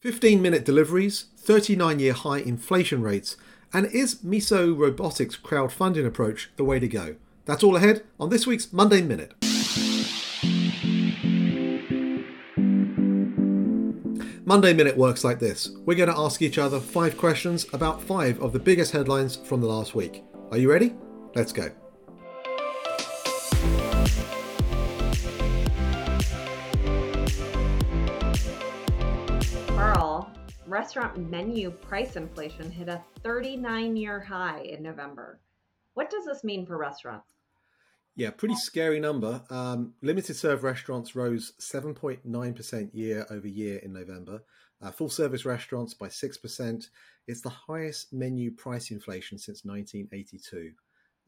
15 minute deliveries, 39 year high inflation rates, and is Miso Robotics crowdfunding approach the way to go? That's all ahead on this week's Monday Minute. Monday Minute works like this. We're going to ask each other five questions about five of the biggest headlines from the last week. Are you ready? Let's go. Restaurant menu price inflation hit a 39 year high in November. What does this mean for restaurants? Yeah, pretty scary number. Um, limited serve restaurants rose 7.9% year over year in November. Uh, full service restaurants by 6%. It's the highest menu price inflation since 1982.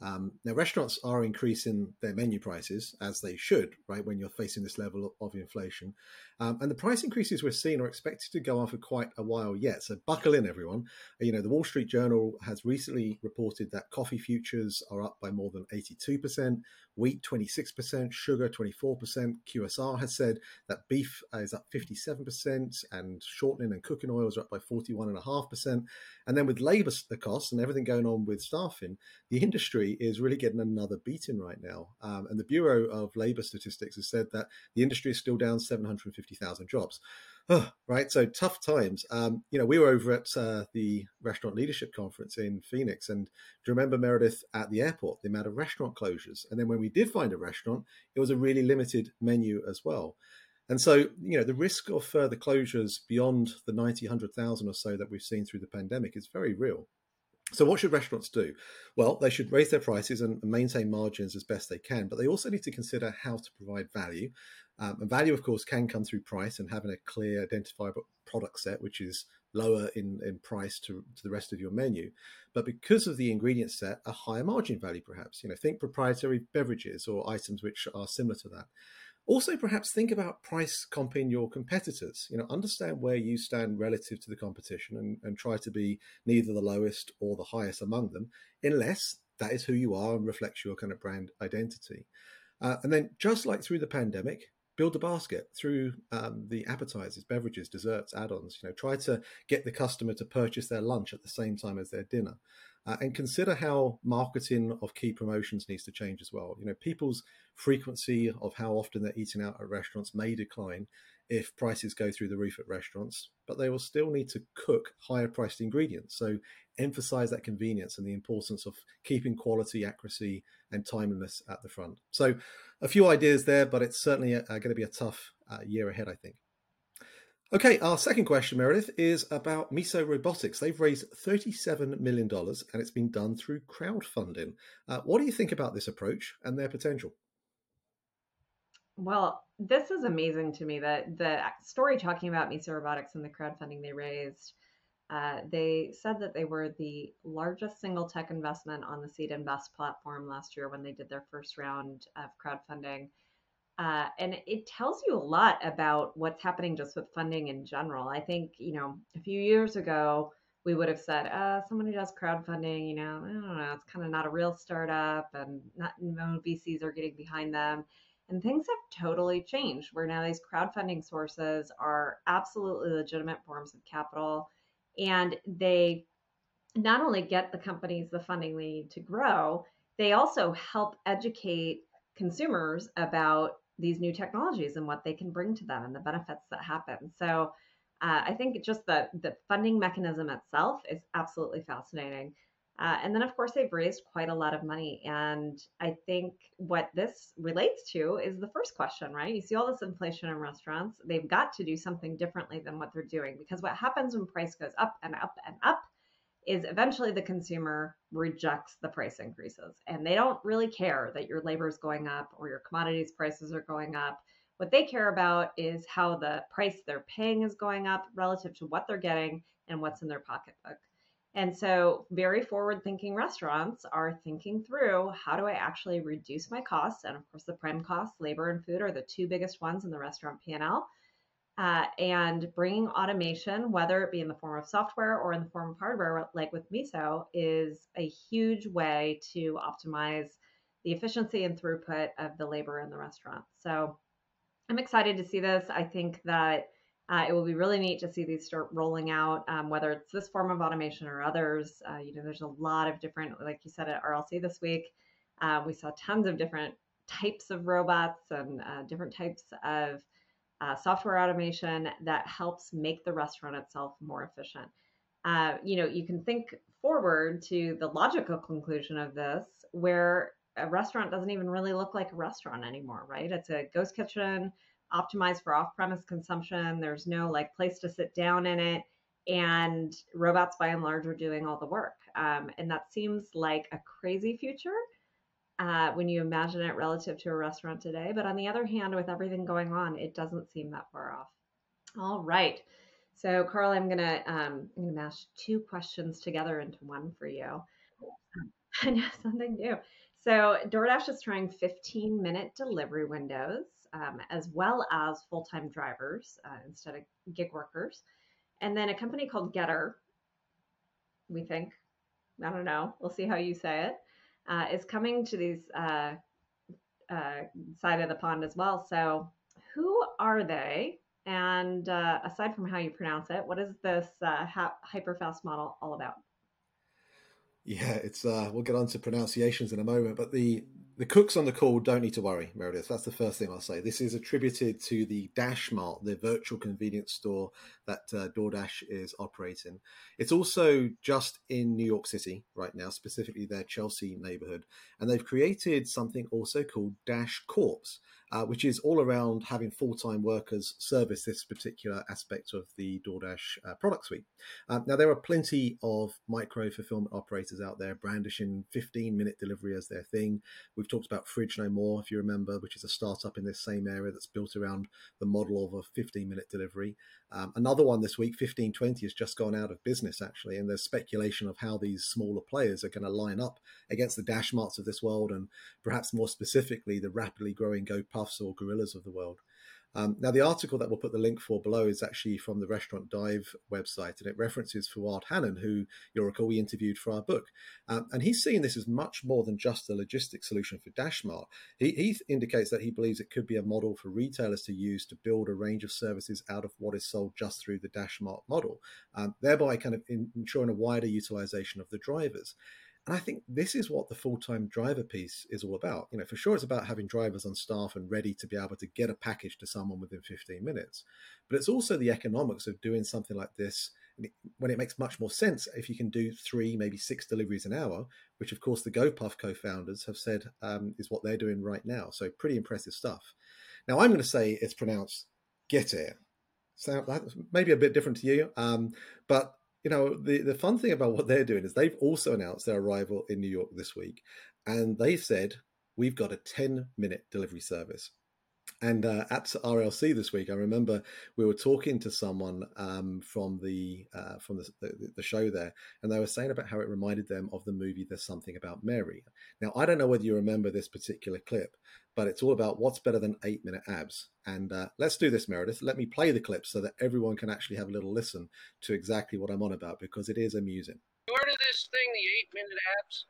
Um, now, restaurants are increasing their menu prices as they should, right, when you're facing this level of inflation. Um, and the price increases we're seeing are expected to go on for quite a while yet. So, buckle in, everyone. You know, the Wall Street Journal has recently reported that coffee futures are up by more than 82%, wheat 26%, sugar 24%. QSR has said that beef is up 57%, and shortening and cooking oils are up by 41.5%. And then with labour costs and everything going on with staffing, the industry is really getting another beating right now. Um, and the Bureau of Labour Statistics has said that the industry is still down 750,000 jobs. Oh, right. So tough times. Um, you know, we were over at uh, the restaurant leadership conference in Phoenix, and do you remember Meredith at the airport? The amount of restaurant closures, and then when we did find a restaurant, it was a really limited menu as well. And so, you know, the risk of further closures beyond the 90, 100,000 or so that we've seen through the pandemic is very real. So, what should restaurants do? Well, they should raise their prices and maintain margins as best they can, but they also need to consider how to provide value. Um, and value, of course, can come through price and having a clear, identifiable product set, which is lower in, in price to, to the rest of your menu. But because of the ingredient set, a higher margin value, perhaps. You know, think proprietary beverages or items which are similar to that. Also, perhaps think about price comping your competitors. You know, understand where you stand relative to the competition and, and try to be neither the lowest or the highest among them, unless that is who you are and reflects your kind of brand identity. Uh, and then, just like through the pandemic, build a basket through um, the appetizers, beverages, desserts, add-ons. You know, try to get the customer to purchase their lunch at the same time as their dinner. Uh, and consider how marketing of key promotions needs to change as well. You know, people's frequency of how often they're eating out at restaurants may decline if prices go through the roof at restaurants, but they will still need to cook higher priced ingredients. So emphasize that convenience and the importance of keeping quality, accuracy, and timeliness at the front. So a few ideas there, but it's certainly uh, going to be a tough uh, year ahead, I think. Okay, our second question, Meredith, is about Miso Robotics. They've raised $37 million and it's been done through crowdfunding. Uh, what do you think about this approach and their potential? Well, this is amazing to me that the story talking about Miso Robotics and the crowdfunding they raised. Uh, they said that they were the largest single tech investment on the SeedInvest platform last year when they did their first round of crowdfunding. Uh, and it tells you a lot about what's happening just with funding in general. I think, you know, a few years ago, we would have said, uh, someone who does crowdfunding, you know, I don't know, it's kind of not a real startup and not no VCs are getting behind them. And things have totally changed where now these crowdfunding sources are absolutely legitimate forms of capital. And they not only get the companies the funding they need to grow, they also help educate consumers about these new technologies and what they can bring to them and the benefits that happen. So uh, I think just the the funding mechanism itself is absolutely fascinating. Uh, and then, of course, they've raised quite a lot of money. And I think what this relates to is the first question, right? You see all this inflation in restaurants. They've got to do something differently than what they're doing because what happens when price goes up and up and up is eventually the consumer rejects the price increases and they don't really care that your labor is going up or your commodities prices are going up. What they care about is how the price they're paying is going up relative to what they're getting and what's in their pocketbook. And so, very forward thinking restaurants are thinking through how do I actually reduce my costs? And of course, the prime costs, labor and food, are the two biggest ones in the restaurant P&L uh, and bringing automation, whether it be in the form of software or in the form of hardware, like with Miso, is a huge way to optimize the efficiency and throughput of the labor in the restaurant. So I'm excited to see this. I think that Uh, it will be really neat to see these start rolling out, um, whether it's this form of automation or others. Uh, you know, there's a lot of different, like you said at RLC this week, uh, we saw tons of different types of robots and uh, different types of uh, software automation that helps make the restaurant itself more efficient. Uh, you know, you can think forward to the logical conclusion of this, where a restaurant doesn't even really look like a restaurant anymore, right? It's a ghost kitchen optimized for off-premise consumption. There's no like place to sit down in it, and robots by and large are doing all the work. Um, and that seems like a crazy future uh, when you imagine it relative to a restaurant today. But on the other hand, with everything going on, it doesn't seem that far off. All right. So, Carl, I'm gonna um, I'm gonna mash two questions together into one for you. I know something new. So, DoorDash is trying 15 minute delivery windows um, as well as full time drivers uh, instead of gig workers. And then a company called Getir, we think, I don't know, we'll see how you say it, uh, is coming to these uh, uh, side of the pond as well. So, who are they? And uh, aside from how you pronounce it, what is this uh, hyperfast model all about? Yeah, it's uh, we'll get on to pronunciations in a moment, but the the cooks on the call don't need to worry, Meredith. That's the first thing I'll say. This is attributed to the Dash Mart, the virtual convenience store that uh, DoorDash is operating. It's also just in New York City right now, specifically their Chelsea neighborhood. And they've created something also called Dash Corps, uh, which is all around having full time workers service this particular aspect of the DoorDash uh, product suite. Uh, now, there are plenty of micro fulfillment operators out there brandishing 15 minute delivery as their thing. We've talked about Fridge No More, if you remember, which is a startup in this same area that's built around the model of a 15 minute delivery. Um, another one this week, 1520, has just gone out of business, actually, and there's speculation of how these smaller players are going to line up against the Dash Marts of this world, and perhaps more specifically, the rapidly growing Or Gorillas of the world. Um, now, the article that we'll put the link for below is actually from the Restaurant Dive website, and it references Fuad Hannon, who you'll recall we interviewed for our book. Um, and he's seeing this as much more than just a logistics solution for Dashmart. He, he indicates that he believes it could be a model for retailers to use to build a range of services out of what is sold just through the Dashmart model, um, thereby kind of in, ensuring a wider utilization of the drivers. And I think this is what the full time driver piece is all about. You know, for sure, it's about having drivers on staff and ready to be able to get a package to someone within 15 minutes. But it's also the economics of doing something like this when it makes much more sense if you can do three, maybe six deliveries an hour, which of course the GoPuff co founders have said um, is what they're doing right now. So pretty impressive stuff. Now, I'm going to say it's pronounced get it. So that's maybe a bit different to you, um, but you know, the, the fun thing about what they're doing is they've also announced their arrival in New York this week. And they said, we've got a 10 minute delivery service. And uh, at RLC this week, I remember we were talking to someone um, from the uh, from the, the, the, show there, and they were saying about how it reminded them of the movie "There's Something About Mary." Now, I don't know whether you remember this particular clip, but it's all about what's better than eight minute abs. And uh, let's do this, Meredith. Let me play the clip so that everyone can actually have a little listen to exactly what I'm on about because it is amusing. You heard of this thing, the eight minute abs?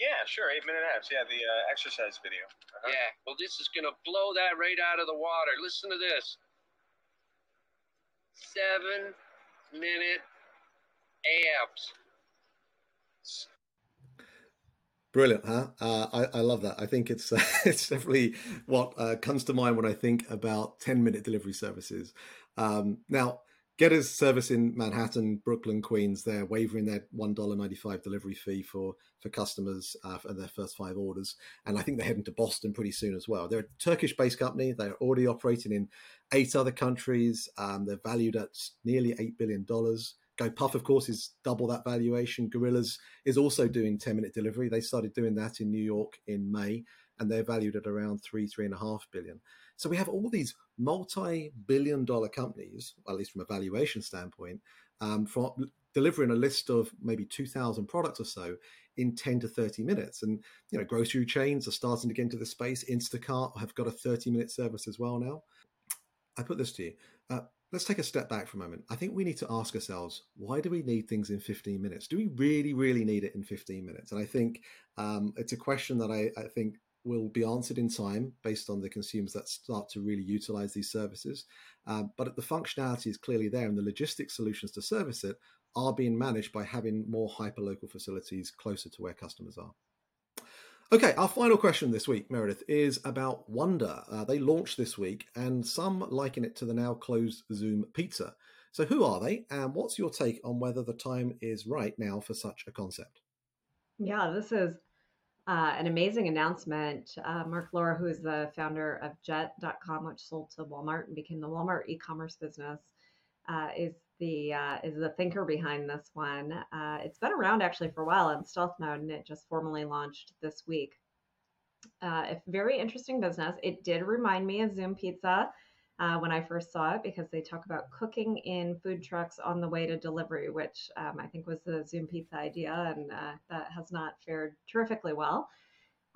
Yeah, sure. Eight minute abs. Yeah, the uh, exercise video. Uh-huh. Yeah. Well, this is gonna blow that right out of the water. Listen to this. Seven minute abs. Brilliant, huh? Uh, I, I, love that. I think it's uh, it's definitely what uh, comes to mind when I think about ten minute delivery services. Um, now, Getir's service in Manhattan, Brooklyn, Queens, they're waiving their one dollar ninety five delivery fee for for customers uh, for their first five orders, and I think they're heading to Boston pretty soon as well. They're a Turkish based company. They're already operating in eight other countries. Um, they're valued at nearly eight billion dollars. GoPuff, of course, is double that valuation. Gorillas is also doing 10 minute delivery. They started doing that in New York in May, and they're valued at around three, three and a half billion. So we have all these multi billion dollar companies, at least from a valuation standpoint, um, for delivering a list of maybe 2,000 products or so in 10 to 30 minutes. And, you know, grocery chains are starting to get into the space. Instacart have got a 30 minute service as well now. I put this to you. Uh, let's take a step back for a moment. I think we need to ask ourselves, why do we need things in 15 minutes? Do we really, really need it in 15 minutes? And I think um, it's a question that I, I, think will be answered in time based on the consumers that start to really utilize these services. Um, but the functionality is clearly there, and the logistics solutions to service it are being managed by having more hyperlocal facilities closer to where customers are. Okay, our final question this week, Meredith, is about Wonder. Uh, they launched this week, and some liken it to the now closed Zume Pizza. So, who are they, and what's your take on whether the time is right now for such a concept? Yeah, this is uh, an amazing announcement. Uh, Marc Lore, who is the founder of Jet.com, which sold to Walmart and became the Walmart e-commerce business, uh, is the uh, is the thinker behind this one. Uh, it's been around actually for a while in stealth mode, and it just formally launched this week. Uh, a very interesting business. It did remind me of Zume Pizza uh, when I first saw it because they talk about cooking in food trucks on the way to delivery, which um, I think was the Zume Pizza idea, and uh, that has not fared terrifically well.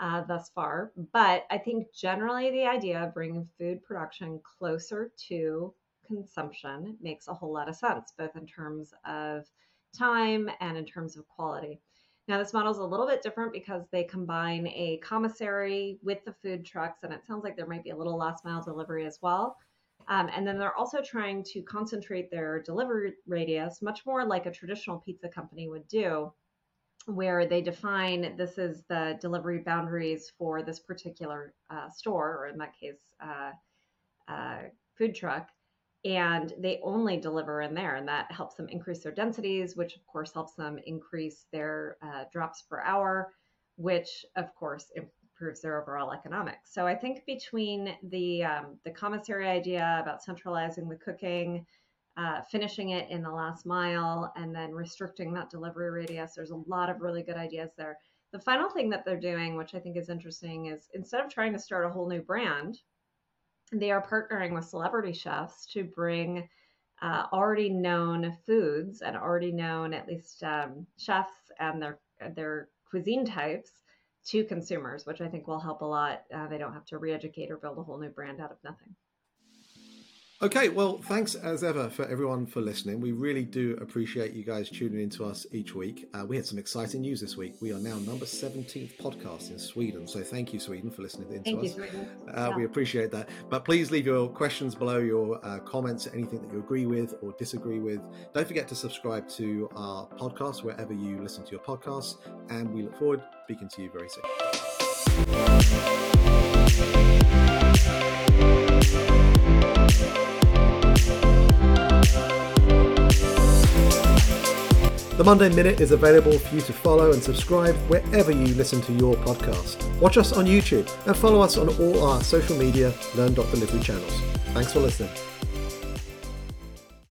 Uh, thus far. But I think generally the idea of bringing food production closer to consumption makes a whole lot of sense, both in terms of time and in terms of quality. Now, this model is a little bit different because they combine a commissary with the food trucks, and it sounds like there might be a little last mile delivery as well. Um, and then they're also trying to concentrate their delivery radius much more like a traditional pizza company would do, where they define this is the delivery boundaries for this particular uh, store, or in that case, uh, uh, food truck and they only deliver in there and that helps them increase their densities which of course helps them increase their uh, drops per hour which of course improves their overall economics. So i think between the um, the commissary idea about centralizing the cooking uh, finishing it in the last mile and then restricting that delivery radius there's a lot of really good ideas there. The final thing that they're doing which i think is interesting is instead of trying to start a whole new brand they are partnering with celebrity chefs to bring uh, already known foods and already known at least um, chefs and their their cuisine types to consumers, which I think will help a lot. Uh, they don't have to re-educate or build a whole new brand out of nothing. Okay, well, thanks as ever for everyone for listening. We really do appreciate you guys tuning in to us each week. Uh, we had some exciting news this week. We are now number 17th podcast in Sweden. So thank you, Sweden, for listening in thank to you, us. Uh, yeah. We appreciate that. But please leave your questions below, your uh, comments, anything that you agree with or disagree with. Don't forget to subscribe to our podcast wherever you listen to your podcasts. And we look forward to speaking to you very soon. The Monday Minute is available for you to follow and subscribe wherever you listen to your podcast. Watch us on YouTube and follow us on all our social media Learn Delivery channels. Thanks for listening.